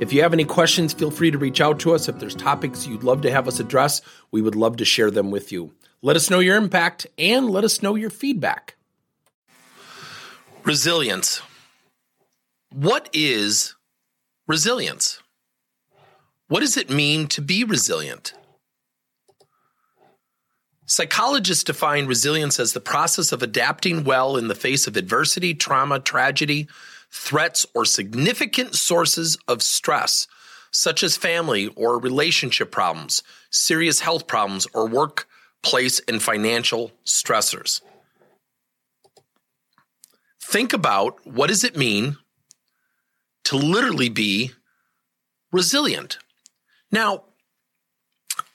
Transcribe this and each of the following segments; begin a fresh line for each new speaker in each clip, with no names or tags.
If you have any questions, feel free to reach out to us. If there's topics you'd love to have us address, we would love to share them with you. Let us know your impact and let us know your feedback. Resilience. What is resilience? What does it mean to be resilient? Psychologists define resilience as the process of adapting well in the face of adversity, trauma, tragedy, threats, or significant sources of stress, such as family or relationship problems, serious health problems, or workplace and financial stressors. Think about what does it mean to literally be resilient. Now,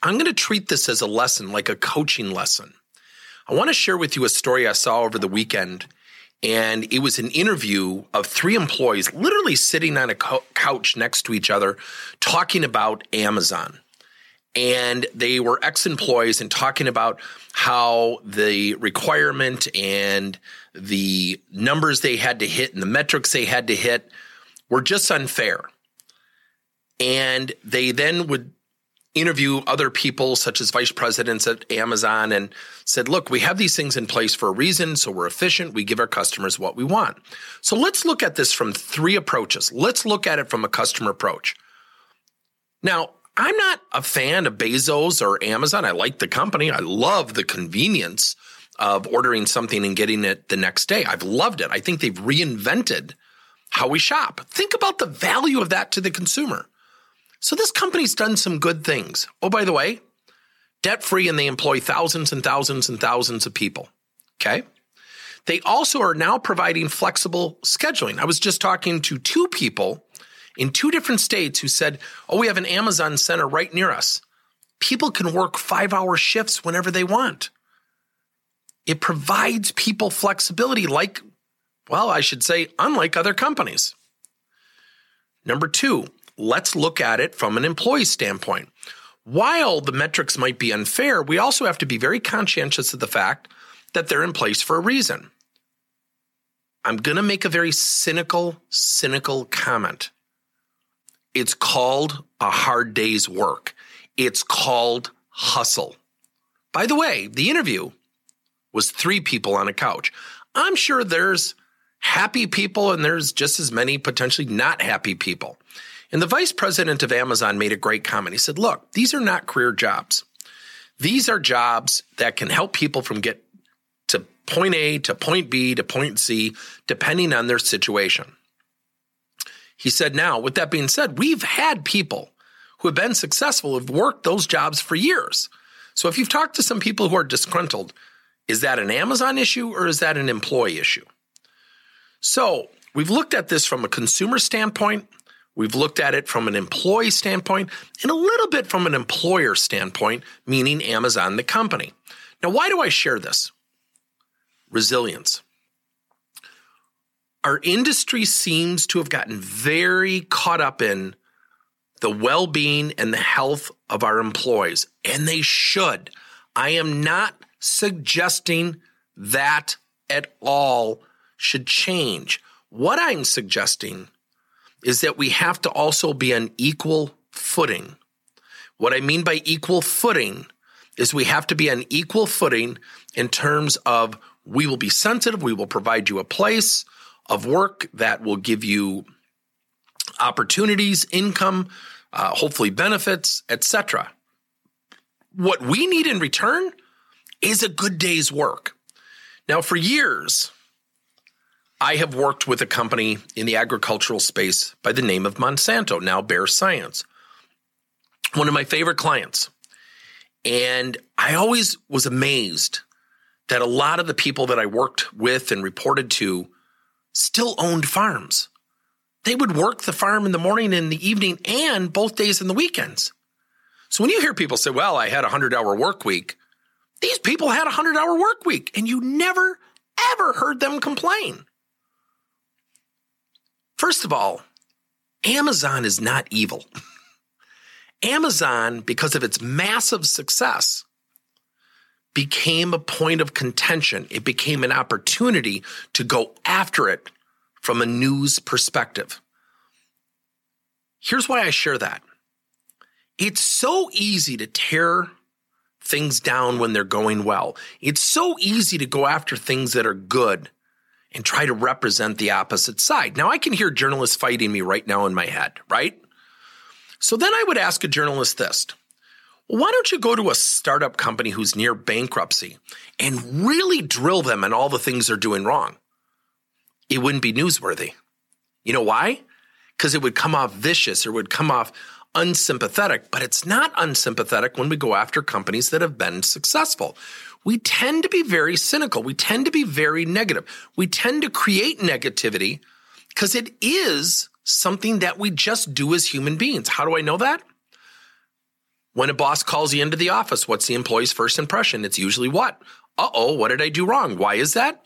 I'm going to treat this as a lesson, like a coaching lesson. I want to share with you a story I saw over the weekend and it was an interview of three employees literally sitting on a co- couch next to each other talking about Amazon. And they were ex employees and talking about how the requirement and the numbers they had to hit and the metrics they had to hit were just unfair. And they then would interview other people, such as vice presidents at Amazon, and said, look, we have these things in place for a reason, so we're efficient. We give our customers what we want. So let's look at this from three approaches. Let's look at it from a customer approach. Now, I'm not a fan of Bezos or Amazon. I like the company. I love the convenience of ordering something and getting it the next day. I've loved it. I think they've reinvented how we shop. Think about the value of that to the consumer. So this company's done some good things. Oh, by the way, debt free and they employ thousands and thousands and thousands of people. Okay. They also are now providing flexible scheduling. I was just talking to two people in two different states who said, Oh, we have an Amazon center right near us. People can work five hour shifts whenever they want. It provides people flexibility, like, well, I should say, unlike other companies. Number two, let's look at it from an employee standpoint. While the metrics might be unfair, we also have to be very conscientious of the fact that they're in place for a reason. I'm going to make a very cynical, cynical comment. It's called a hard day's work. It's called hustle. By the way, the interview was three people on a couch. I'm sure there's happy people and there's just as many potentially not happy people. And the vice president of Amazon made a great comment. He said, Look, these are not career jobs. These are jobs that can help people from get to point A to point B to point C, depending on their situation. He said, Now, with that being said, we've had people who have been successful, have worked those jobs for years. So if you've talked to some people who are disgruntled, is that an Amazon issue or is that an employee issue? So we've looked at this from a consumer standpoint We've looked at it from an employee standpoint and a little bit from an employer standpoint, meaning Amazon, the company. Now, why do I share this? Resilience. Our industry seems to have gotten very caught up in the well being and the health of our employees, and they should. I am not suggesting that at all should change. What I'm suggesting is that we have to also be on equal footing. What I mean by equal footing is we have to be on equal footing in terms of we will be sensitive, we will provide you a place of work that will give you opportunities, income, uh, hopefully benefits, etc. What we need in return is a good day's work. Now, for years, I have worked with a company in the agricultural space by the name of Monsanto, now Bayer Science. One of my favorite clients. And I always was amazed that a lot of the people that I worked with and reported to still owned farms. They would work the farm in the morning and the evening and both days and the weekends. So when you hear people say, well, I had a 100 hour work week, these people had a 100 hour work week and you never, ever heard them complain. First of all, Amazon is not evil. Amazon, because of its massive success, became a point of contention. It became an opportunity to go after it from a news perspective. Here's why I share that. It's so easy to tear things down when they're going well. It's so easy to go after things that are good and try to represent the opposite side. Now, I can hear journalists fighting me right now in my head, right? So then I would ask a journalist this why don't you go to a startup company who's near bankruptcy and really drill them on all the things they're doing wrong? It wouldn't be newsworthy. You know why? Because it would come off vicious or would come off unsympathetic, but it's not unsympathetic when we go after companies that have been successful. We tend to be very cynical. We tend to be very negative. We tend to create negativity because it is something that we just do as human beings. How do I know that? When a boss calls you into the office, what's the employee's first impression? It's usually what? Uh oh, what did I do wrong? Why is that?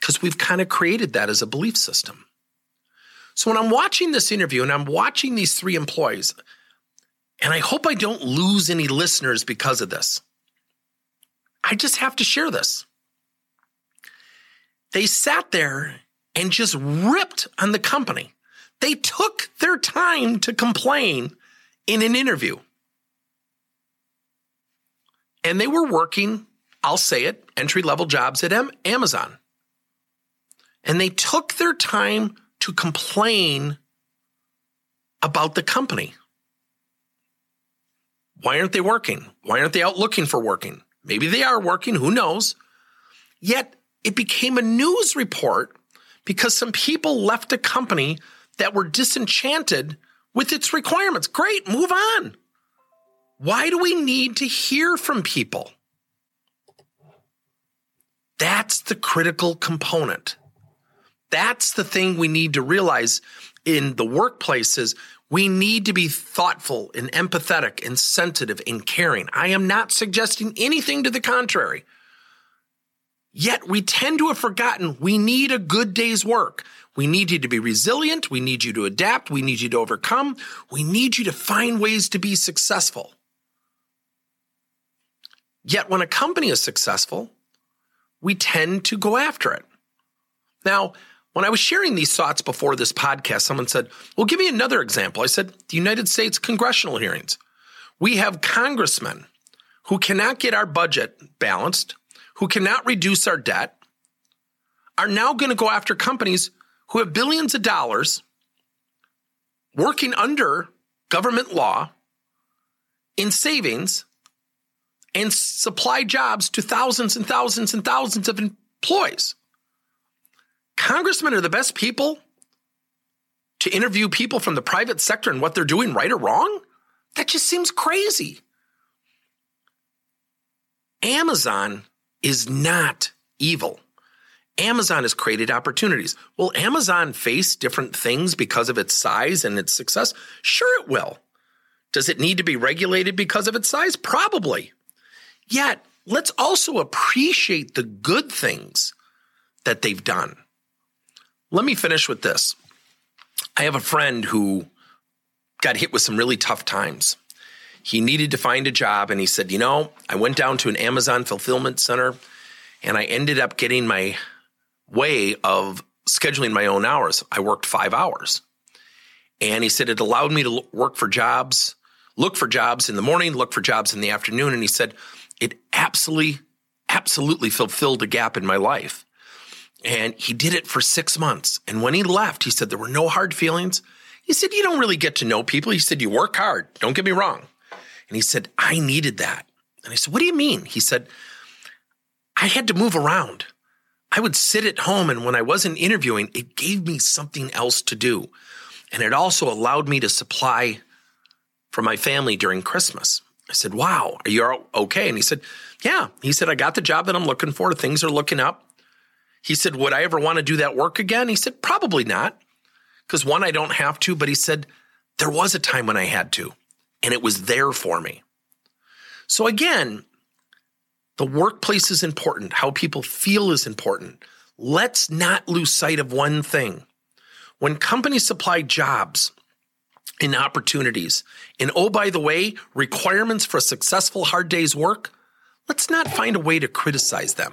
Because we've kind of created that as a belief system. So when I'm watching this interview and I'm watching these three employees, and I hope I don't lose any listeners because of this, I just have to share this. They sat there and just ripped on the company. They took their time to complain in an interview. And they were working, I'll say it, entry level jobs at Amazon. And they took their time to complain about the company. Why aren't they working? Why aren't they out looking for working? Maybe they are working, who knows? Yet it became a news report because some people left a company that were disenchanted with its requirements. Great, move on. Why do we need to hear from people? That's the critical component. That's the thing we need to realize in the workplaces. We need to be thoughtful and empathetic and sensitive and caring. I am not suggesting anything to the contrary. Yet we tend to have forgotten we need a good day's work. We need you to be resilient. We need you to adapt. We need you to overcome. We need you to find ways to be successful. Yet when a company is successful, we tend to go after it. Now, when I was sharing these thoughts before this podcast, someone said, Well, give me another example. I said, The United States congressional hearings. We have congressmen who cannot get our budget balanced, who cannot reduce our debt, are now going to go after companies who have billions of dollars working under government law in savings and supply jobs to thousands and thousands and thousands of employees. Congressmen are the best people to interview people from the private sector and what they're doing right or wrong? That just seems crazy. Amazon is not evil. Amazon has created opportunities. Will Amazon face different things because of its size and its success? Sure, it will. Does it need to be regulated because of its size? Probably. Yet, let's also appreciate the good things that they've done. Let me finish with this. I have a friend who got hit with some really tough times. He needed to find a job, and he said, You know, I went down to an Amazon fulfillment center and I ended up getting my way of scheduling my own hours. I worked five hours. And he said it allowed me to work for jobs, look for jobs in the morning, look for jobs in the afternoon. And he said it absolutely, absolutely fulfilled a gap in my life. And he did it for six months. And when he left, he said there were no hard feelings. He said, You don't really get to know people. He said, You work hard. Don't get me wrong. And he said, I needed that. And I said, What do you mean? He said, I had to move around. I would sit at home, and when I wasn't interviewing, it gave me something else to do. And it also allowed me to supply for my family during Christmas. I said, Wow, are you okay? And he said, Yeah. He said, I got the job that I'm looking for. Things are looking up. He said, Would I ever want to do that work again? He said, Probably not. Because one, I don't have to, but he said, There was a time when I had to. and it was there for me. So again, the workplace is important. How people feel is important. Let's not lose sight of one thing. When companies supply jobs and opportunities, and oh, by the way, requirements for a successful hard day's work, let's not find a way to criticize them.